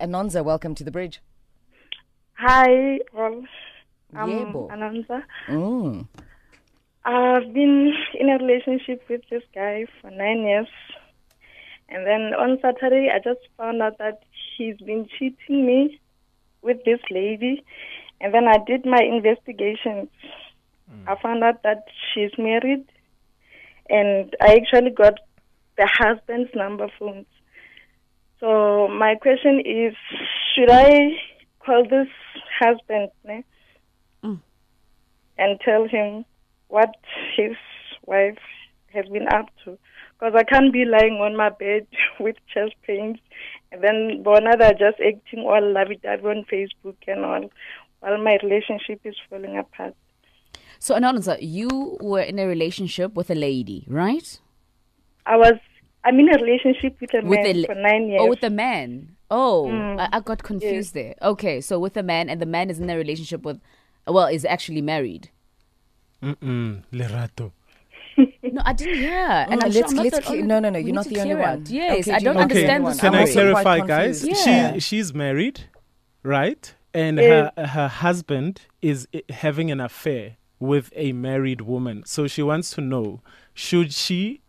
Anonza, welcome to the bridge. Hi, all. I'm Yebo. Ananza. Mm. I've been in a relationship with this guy for nine years. And then on Saturday, I just found out that he's been cheating me with this lady. And then I did my investigations. I found out that she's married. And I actually got the husband's number phones. So my question is, should I call this husband ne? Mm. and tell him what his wife has been up to? Because I can't be lying on my bed with chest pains, and then Bona they're just acting all lovey-dovey on Facebook and all, while my relationship is falling apart. So, Anonza, you were in a relationship with a lady, right? I was, I'm in a relationship with a With man a for nine years. Oh, with a man. Oh, Mm. I, I got confused there. Okay, so with a man, and the man is in a relationship with, well, is actually married. Mm-mm, Lerato. No, I didn't hear. And Mm, I'm let's- I'm let's the no, no, no, you're not the only one. out. Yes, Okay, I do don't Okay, understand the I'm can I also story. quite clarify, guys? Yeah. She she's married, right? And Yes. her her husband is having an affair with a married woman. So she wants to know should she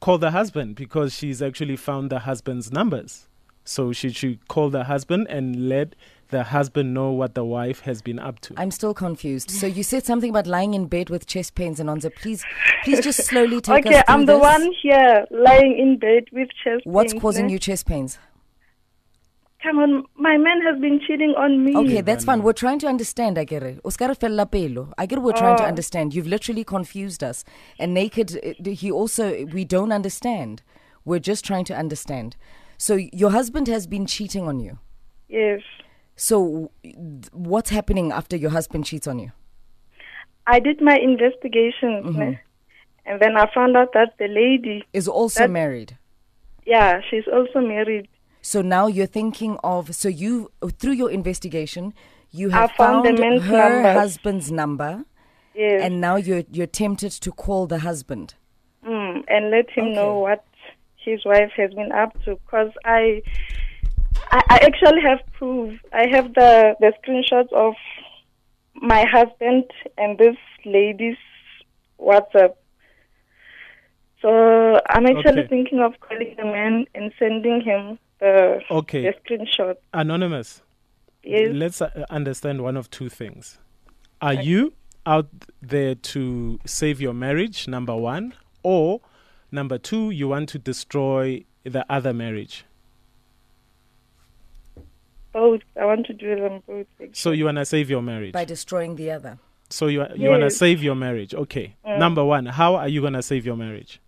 call the husband because she's actually found the husband's numbers. So she should she call the husband and let the husband know what the wife has been up to? I'm still confused. So you said something about lying in bed with chest pains, Anonza. Please, please just slowly take okay, us through I'm the this. one here lying in bed with chest What's pains, causing eh? you chest pains? Come on, my man has been cheating on me. Okay, that's fine. We're trying to understand, Agere. Oscar fella pelo. Agere, we're trying to Oh. understand. You've literally confused us. And naked, uh, he also, we don't understand. We're just trying to understand. So your husband has been cheating on you. Yes. So what's happening after your husband cheats on you? I did my investigations, Mm-hmm. and then I found out that the lady, Is also That- married. yeah, she's also married. So now you're thinking of so you through your investigation you I have found the found her number. husband's number Yes, and now you're you're tempted to call the husband. mm, and let him know what his wife has been up to. Because I, I, I actually have proof. I have the the screenshots of my husband and this lady's WhatsApp. So I'm actually Okay. thinking of calling the man and sending him the Okay. the screenshot. Anonymous. Yes. Let's uh, understand one of two things. Are you out there to save your marriage, number one, or number two, you want to destroy the other marriage? both. I want to do them both. So you want to save your marriage. By destroying the other. So you you want to save your marriage. Okay. Number one, how are you going to save your marriage?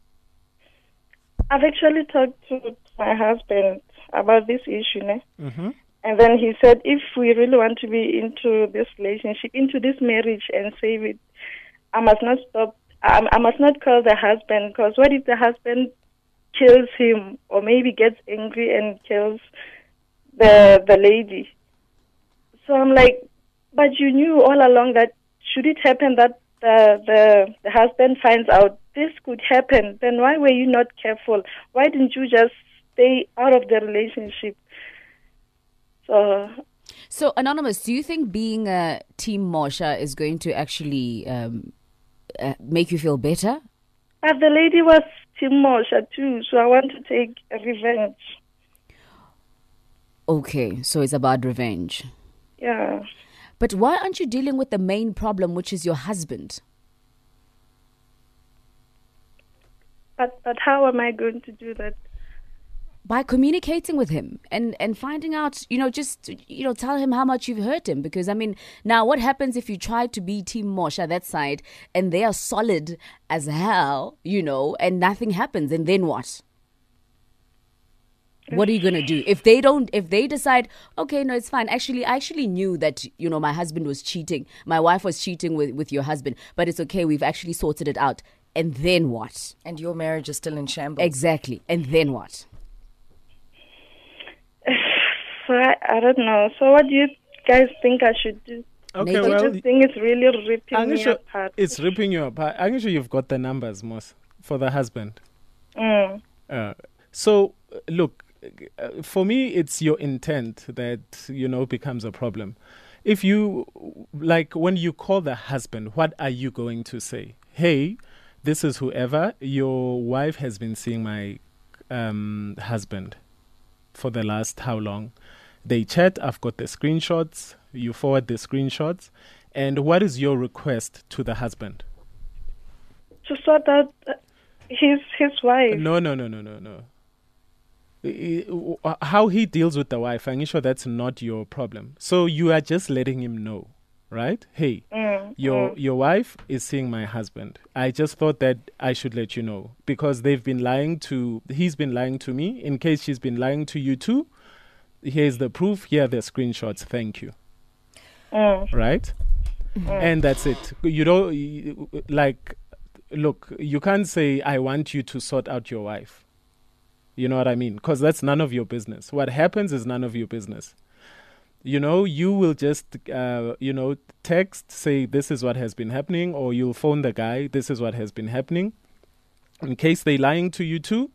I've actually talked to my husband about this issue, ne? Mm-hmm. and then he said, if we really want to be into this relationship, into this marriage, and save it, I must not stop. I, I must not call the husband because what if the husband kills him or maybe gets angry and kills the the lady? So I'm like, but you knew all along that should it happen that the the, the husband finds out this could happen, then why were you not careful? Why didn't you just stay out of the relationship? So So, Anonymous, do you think being a Team Mosha is going to actually um, uh, make you feel better? But the lady was Team Mosha too, so I want to take revenge. Okay, so it's about revenge. Yeah. But why aren't you dealing with the main problem, which is your husband? But but how am I going to do that? By communicating with him and, and finding out, you know, just, you know, tell him how much you've hurt him. Because, I mean, now what happens if you try to be Team Mosha, that side, and they are solid as hell, you know, and nothing happens? And then what? what are you gonna do if they don't if they decide okay no it's fine actually i actually knew that you know my husband was cheating my wife was cheating with with your husband but it's okay we've actually sorted it out and then what And your marriage is still in shambles. exactly and then what So I, I don't know. So what do you guys think I should do? Okay, Naked? well, this thing is really ripping I'm me apart. it's ripping you apart. I'm sure you've got the numbers, Moss, for the husband. Mm. Uh, so, look, uh, for me, it's your intent that you know becomes a problem. If you like when you call the husband, what are you going to say? Hey, this is whoever your wife has been seeing my um, husband for the last how long? They chat. I've got the screenshots. You forward the screenshots, and what is your request to the husband? To sort out uh, his his wife. No, no, no, no, no, no. I- How he deals with the wife, I'm sure that's not your problem. So you are just letting him know, right? Hey, Mm, your your wife is seeing my husband. I just thought that I should let you know because they've been lying to. He's been lying to me. In case she's been lying to you too, here's the proof. Here are the screenshots. Thank you. mm, Right, and that's it. You don't like. Look, you can't say I want you to sort out your wife. You know what I mean? Because that's none of your business. What happens is none of your business. You know, you will just, uh, you know, text, say, this is what has been happening, or you'll phone the guy, this is what has been happening. In case they're lying to you too,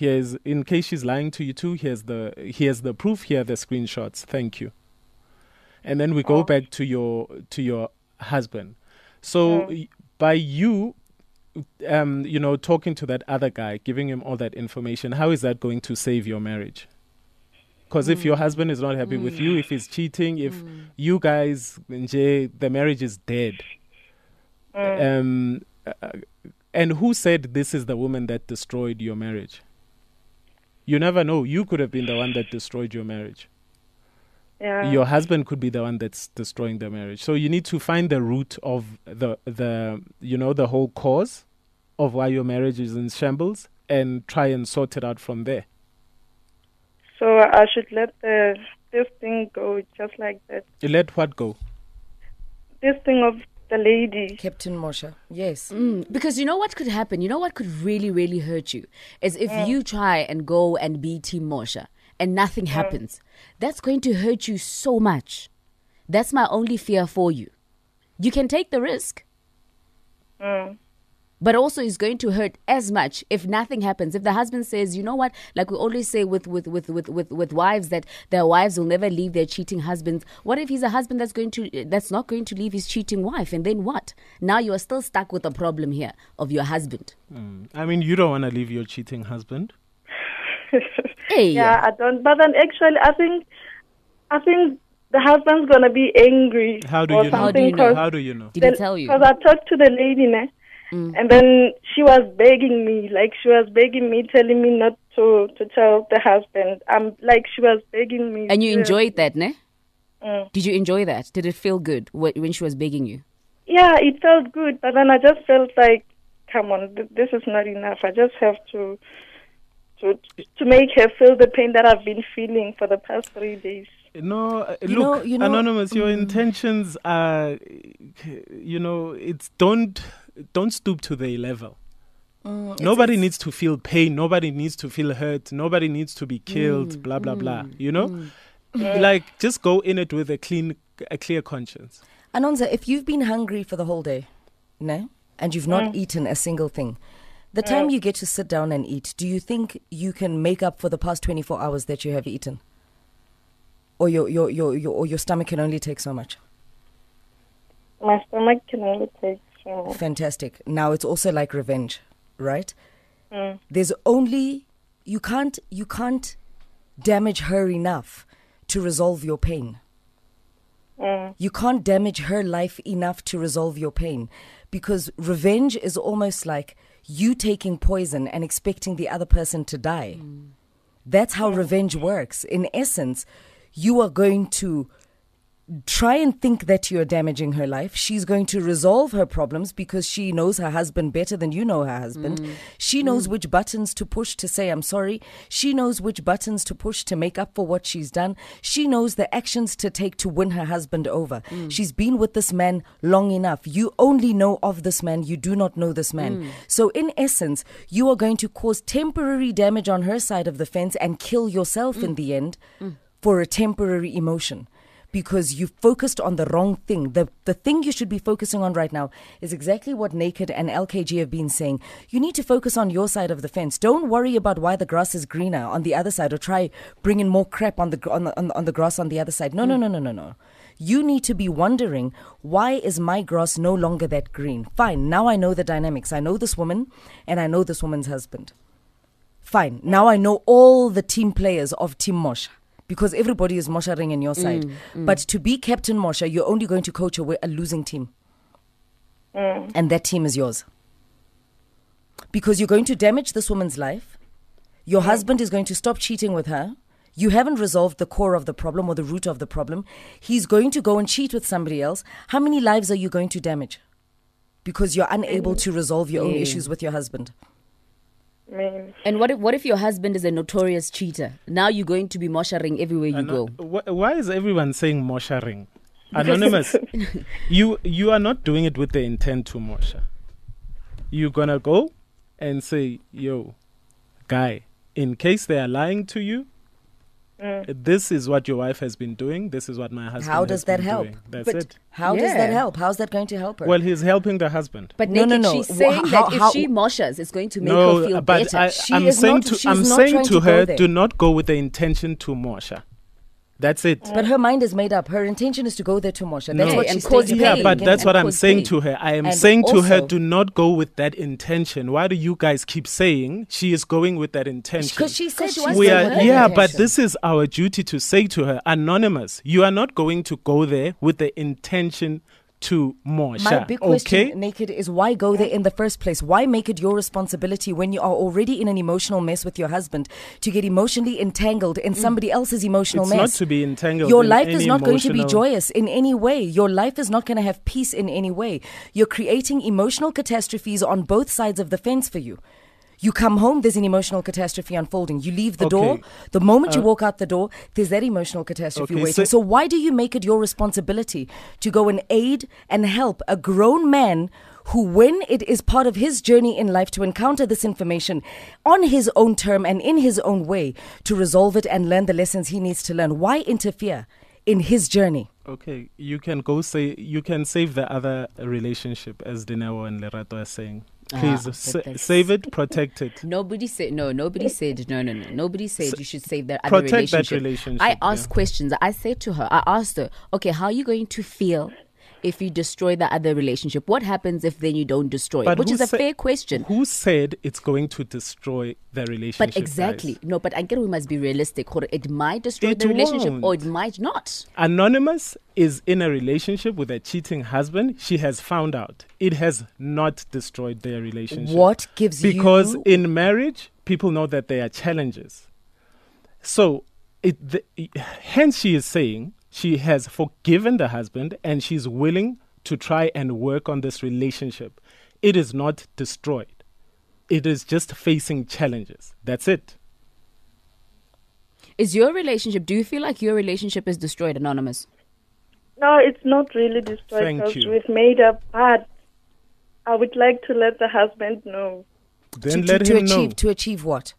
here's, in case she's lying to you too, here's the, here's the proof, here are the screenshots. Thank you. And then we go Oh. back to your, to your husband. So y- by you um, you know, talking to that other guy, giving him all that information, how is that going to save your marriage? Because if your husband is not happy with you, if he's cheating, if you guys, the marriage is dead. Um, uh, and who said this is the woman that destroyed your marriage? You never know. You could have been the one that destroyed your marriage yeah. your husband could be the one that's destroying the marriage. So you need to find the root of the the you know the whole cause of why your marriage is in shambles and try and sort it out from there. So I should let the this thing go just like that. You let what go? This thing of the lady. Captain Mosha. Yes. Mm, because you know what could happen? You know what could really, really hurt you? Is if you try and go and be Team Mosha and nothing happens. That's going to hurt you so much. That's my only fear for you. You can take the risk, Mm. But also is going to hurt as much if nothing happens. If the husband says, you know what, like we always say with with with with with, with wives that their wives will never leave their cheating husbands. What if he's a husband that's going to that's not going to leave his cheating wife, and then what? Now you are still stuck with the problem here of your husband. Mm. I mean, you don't want to leave your cheating husband. Hey, Yeah, I don't. But then actually, I think, I think the husband's gonna be angry. How do or you know? How do you something How do you know? did he tell you? Because I talked to the lady, ne? Mm. and then she was begging me, like she was begging me, telling me not to to tell the husband. I'm like she was begging me. And you to- enjoyed that, ne? Mm. Did you enjoy that? Did it feel good when she was begging you? Yeah, it felt good, but then I just felt like, come on, th- this is not enough. I just have to. To, to make her feel the pain that I've been feeling for the past three days. No, uh, You look, know- you know- anonymous. Your Mm. intentions are, you know, it's don't don't stoop to their level. Mm, Nobody needs to feel pain. Nobody needs to feel hurt. Nobody needs to be mm, killed. blah blah blah. Mm, you know, mm. like just go in it with a clean, a clear conscience. Anonza, if you've been hungry for the whole day, no, and you've not eaten a single thing, the time you get to sit down and eat, do you think you can make up for the past 24 hours that you have eaten? Or your, your, your, your, or your stomach can only take so much? My stomach can only take Fantastic. Now it's also like revenge, right? Mm. There's only you can't you can't damage her enough to resolve your pain. Mm. You can't damage her life enough to resolve your pain because revenge is almost like you taking poison and expecting the other person to die. That's how revenge works. In essence, you are going to try and think that you're damaging her life. She's going to resolve her problems because she knows her husband better than you know her husband. Mm. She knows which buttons to push to say, I'm sorry. She knows which buttons to push to make up for what she's done. She knows the actions to take to win her husband over. Mm. She's been with this man long enough. You only know of this man, you do not know this man. Mm. So, in essence, you are going to cause temporary damage on her side of the fence and kill yourself in the end for a temporary emotion because you focused on the wrong thing. The the thing you should be focusing on right now is exactly what Naked and LKG have been saying. You need to focus on your side of the fence. Don't worry about why the grass is greener on the other side or try bringing more crap on the on the, on on the grass on the other side. No, no, no, no, no, no. You need to be wondering why is my grass no longer that green? Fine, now I know the dynamics. I know this woman and I know this woman's husband. Fine. Now I know all the team players of Team Mosha because everybody is Mosharing in your mm, side. Mm. But to be Captain Mosha, you're only going to coach a, a losing team. Mm. And that team is yours. Because you're going to damage this woman's life. Your husband is going to stop cheating with her. You haven't resolved the core of the problem or the root of the problem. He's going to go and cheat with somebody else. How many lives are you going to damage? Because you're unable to resolve your own issues with your husband. I mean, And what if what if your husband is a notorious cheater? Now you're going to be moshering everywhere you Ano- uh, go. wh- why is everyone saying Mosha ring? Anonymous, you you are not doing it with the intent to Mosha. You're gonna go and say, "Yo, guy, in case they are lying to you, Mm. this is what your wife has been doing. This is what my husband." How has does that been help? doing." That's But- it. How does that help? How's that going to help her? Well, he's helping the husband. But No, no, naked, no. she's Wha- saying how- that if how- she moshers, it's going to make no, her feel but better. I, She I'm is saying not- to I'm saying to to her, there. do not go with the intention to Mosha. That's it. but her mind is made up. Her intention is to go there to Mosha. That's No. what she's cause stating. Yeah, pain. but that's and what I'm saying pain. to her. I am And saying to her, do not go with that intention. Why do you guys keep saying she is going with that intention? Because she said she she was we That's are, not her yeah, but this is our duty to say to her, anonymous, you are not going to go there with the intention to Mosha. My big question, okay? Naked, is why go there in the first place? Why make it your responsibility when you are already in an emotional mess with your husband to get emotionally entangled in somebody else's emotional Mm. It's mess? not to be entangled. Your in life is any not going to be joyous in any way. Your life is not going to have peace in any way. You're creating emotional catastrophes on both sides of the fence for you. You come home, there's an emotional catastrophe unfolding. You leave the door. The moment you Uh, walk out the door, there's that emotional catastrophe Okay, waiting. so- So, why do you make it your responsibility to go and aid and help a grown man who, when it is part of his journey in life to encounter this information on his own term and in his own way, to resolve it and learn the lessons he needs to learn? Why interfere in his journey? Okay, you can go say you can save the other relationship, as Dineo and Lerato are saying. Ah, Please but sa- save it, protect it. Nobody said no. Nobody said no, no, no. Nobody said you should save that other protect that relationship. relationship, I asked yeah. questions. I said to her, I asked her, okay, how are you going to feel if you destroy the other relationship? What happens if then you don't destroy it? Which is a sa- fair question. Who said it's going to destroy the relationship? But exactly, guys? no. But I get we must be realistic. It might destroy It the relationship, or won't. it might not. Anonymous is in a relationship with a cheating husband. She has found out. It has not destroyed their relationship. What gives because you in marriage people know that there are challenges so it the, hence she is saying she has forgiven the husband and she's willing to try and work on this relationship it is not destroyed it is just facing challenges that's it Is your relationship? Do you feel like your relationship is destroyed, anonymous? no, it's not really destroyed Thank you. we've made up. But I would like to let the husband know. then to, let to him achieve know to achieve what?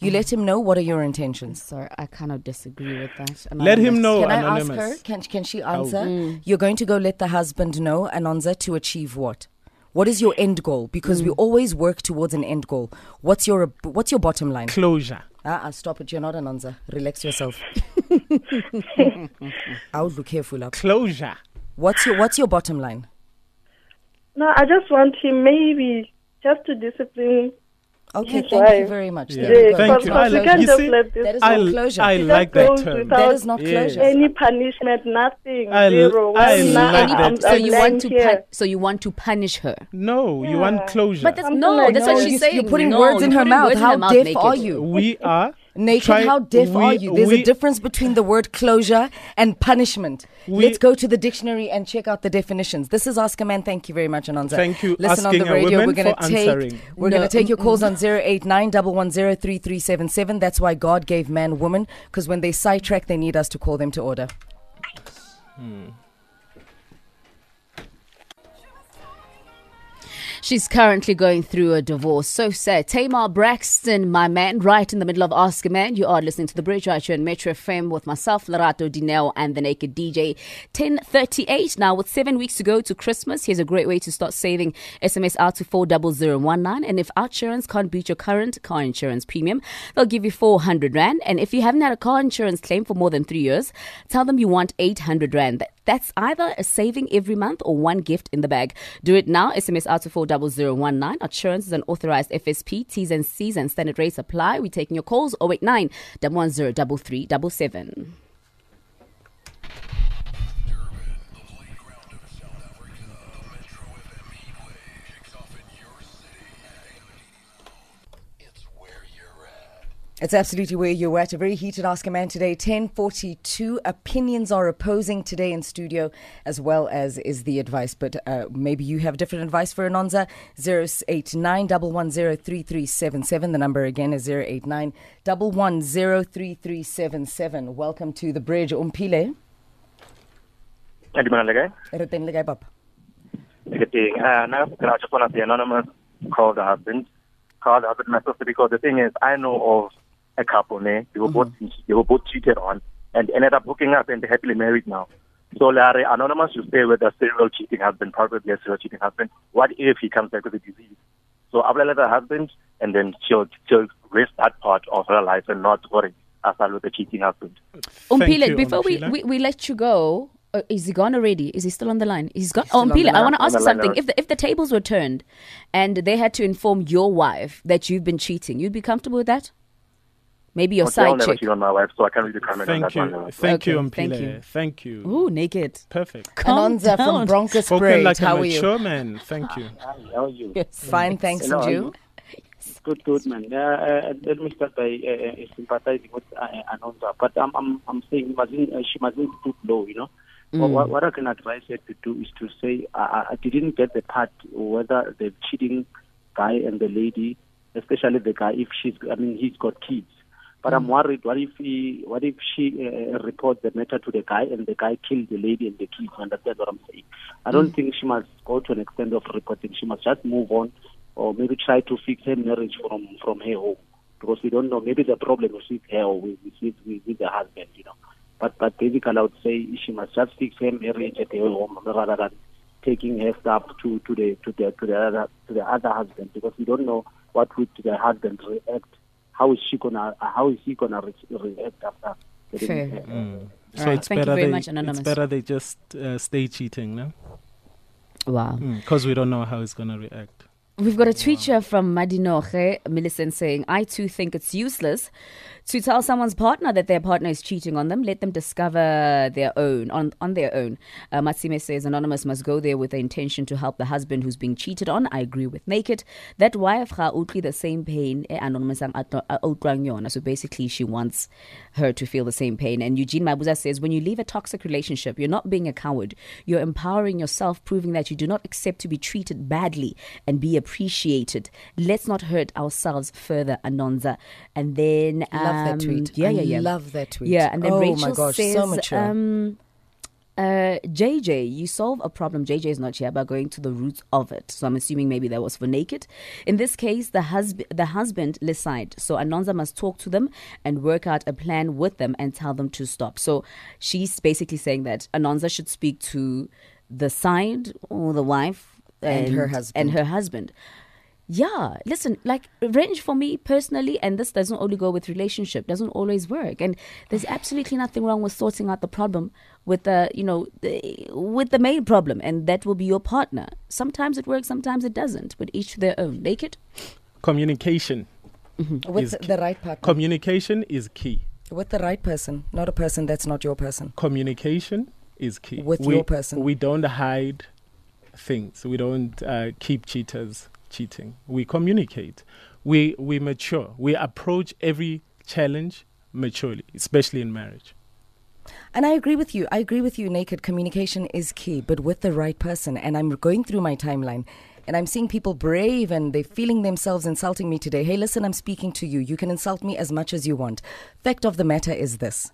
You let him know what are your intentions. Sorry, I cannot disagree with that. let him know Can I ask her? Can can she answer? Mm. You're going to go let the husband know, Anonza, to achieve what? What is your end goal? Because Mm. we always work towards an end goal. What's your what's your bottom line? closure Ah, uh stop it. You're not Anonza. Relax yourself. I would look careful up. closure What's your what's your bottom line? No, I just want him maybe just to discipline. Okay, Yes, thank you very much. Yeah. There Yeah. Thank you. I like- you see. That is I, not closure. I It like that goes term That is not Yeah. closure. any punishment, nothing. I- zero. I Well, like that. I'm- so I'm you want to here. pu- so you want to punish her. no you want closure But that's no, like that's that. what she's saying. you're putting No, words in her mouth. How her mouth, deaf are you? we are Naked, try- how deaf we- are you? There's we- a difference between the word closure and punishment. We- Let's go to the dictionary and check out the definitions. This is Ask a Man. Thank you very much, Ananza. Thank you, Listen asking on a the radio. We're going for to take answering. we're No, going to take your calls on 089 That's why God gave man woman because when they sidetrack, they need us to call them to order. Hmm. She's currently going through a divorce. So sad. Tamar Braxton, my man, right in the middle of Ask a Man. You are listening to The Bridge right here Metro FM with myself, Lerato Dineo, and the Naked DJ. 1038 now with seven weeks to go to Christmas. Here's a great way to start saving. SMS out to 40019. And if insurance can't beat your current car insurance premium, they'll give you 400 Rand. And if you haven't had a car insurance claim for more than three years, tell them you want 800 Rand. That's either a saving every month or one gift in the bag. Do it now. SMS out to 40019. Assurance is an authorized FSP. T's and C's and standard rates apply. We're taking your calls 089 110 3377. It's absolutely where you're at. A very heated Ask a Man today. 1042. Opinions are opposing today in studio, as well as is the advice. But uh, maybe you have different advice for Anonza. 089 The number again is 089 Welcome to the bridge. Umpile. Di mana lagi? Re teng le Papa? Getting, uh, I just want to say anonymous call the husband. Call the husband my sister because the thing is, I know of a couple, ne? They were both they were both cheated on and ended up hooking up and they're happily married now. So Larry, anonymous you stay with a serial cheating husband, probably a serial cheating husband. What if he comes back with a disease? So I will let her husband and then she'll she'll risk that part of her life and not worry aside with the cheating husband. Thank Umpile, you, before we, we, we let you go, uh, is he gone already? Is he still on the line? He's gone. still Oh, on I want to ask you something. If the, if the tables were turned and they had to inform your wife that you've been cheating, you'd be comfortable with that? Maybe your Okay, I'll side never chick. cheat on my wife, so I can't really comment on Thank that you. one. Thank you, Okay, thank you. Thank you. Ooh, naked. Perfect. Calm Anonza from down. Broncos Spoken Parade. like How a are you? mature man. Thank you. Hi, how are you? Yes, fine, thanks. Hello, And you? you? Good, good, man. Uh, uh, let me start by uh, uh, sympathizing with uh, Anonza, but I'm, I'm, I'm saying mustn't, uh, she mustn't stoop low, you know. What, what, what I can advise her to do is to say, I, I didn't get the part whether the cheating guy and the lady, especially the guy, if she's, I mean, he's got kids. But mm. I'm worried. What if he? What if she uh, uh, reports the matter to the guy and the guy killed the lady and the kids? You Understand what I'm saying? I don't mm. think she must go to an extent of reporting. She must just move on, or maybe try to fix her marriage from from her home because we don't know. Maybe the problem is with her or with with, with, with the husband, you know. But but basically, I would say she must just fix her marriage at her home rather than taking her stuff to to the to the to the other to the other husband because we don't know what would the husband react. How is she gonna? How is he gonna re- react after? getting Fair. Mm. So Alright, it's thank you better very they, much, Anonymous. It's better they just uh, stay cheating, no? Wow. Because we don't know how he's gonna react. We've got a tweet here from Madinoche Millicent saying, I too think it's useless to tell someone's partner that their partner is cheating on them. Let them discover their own, on, on their own. Uh, Matsime says, Anonymous must go there with the intention to help the husband who's being cheated on. I agree with Naked. That wife ga utlwi the same pain. eh, Anonymous uh. So basically, she wants her to feel the same pain. And Eugene Mabuza says, when you leave a toxic relationship, you're not being a coward. You're empowering yourself, proving that you do not accept to be treated badly and be appreciated. Let's not hurt ourselves further, Anonza. And then Love that um, tweet. Yeah, yeah, yeah. love that tweet. Yeah, and then Oh my Rachel gosh, says, so mature. Um, uh, JJ, you solve a problem. JJ is not here by going to the roots of it. So I'm assuming maybe that was for naked. In this case, the husband, the husband decide. So Anonza must talk to them and work out a plan with them and tell them to stop. So she's basically saying that Anonza should speak to the side or the wife And her husband. and her husband. Yeah, listen, like revenge for me personally, and this doesn't only go with relationship, doesn't always work. And there's absolutely nothing wrong with sorting out the problem with the, you know, the, with the main problem, and that will be your partner. Sometimes it works, sometimes it doesn't, but each to their own. Naked? Communication. With the right partner. Communication is key. with the right person, not a person that's not your person. Communication is key. With we, your person. We don't hide things. We don't uh, keep cheaters cheating. We communicate. We we mature. We approach every challenge maturely, especially in marriage. And I agree with you. I agree with you, Naked. Communication is key, but with the right person. And I'm going through my timeline and I'm seeing people brave and they're feeling themselves insulting me today. Hey, listen, I'm speaking to you. You can insult me as much as you want. Fact of the matter is this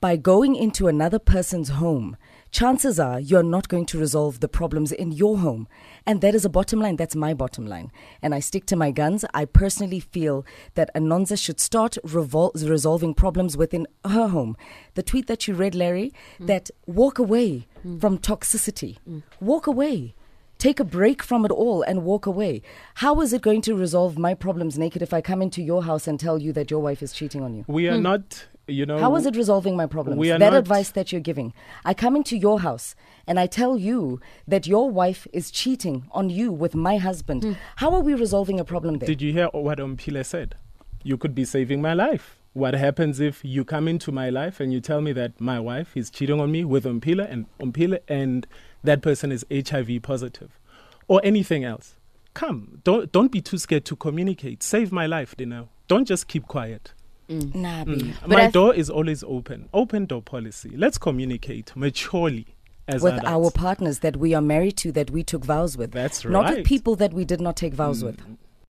by going into another person's home chances are you're not going to resolve the problems in your home. And that is a bottom line. That's my bottom line. And I stick to my guns. I personally feel that Anonza should start revol- resolving problems within her home. The tweet that you read, Larry, mm. that walk away mm. from toxicity. Mm. Walk away. Take a break from it all and walk away. How is it going to resolve my problems naked if I come into your house and tell you that your wife is cheating on you? We are not, you know. How is it resolving my problems? we are that not- advice that you're giving. I come into your house and I tell you that your wife is cheating on you with my husband. Hmm. How are we resolving a problem there? Did you hear what Ompile said? You could be saving my life. What happens if you come into my life and you tell me that my wife is cheating on me with Ompile and Ompile and that person is HIV positive or anything else? Come, don't don't be too scared to communicate. Save my life, Dineo. Don't just keep quiet. Mm. nah, mm. babe. But my th- door is always open. Open door policy. Let's communicate maturely as With adults. our partners that we are married to, that we took vows with. That's right. Not with people that we did not take vows mm. with.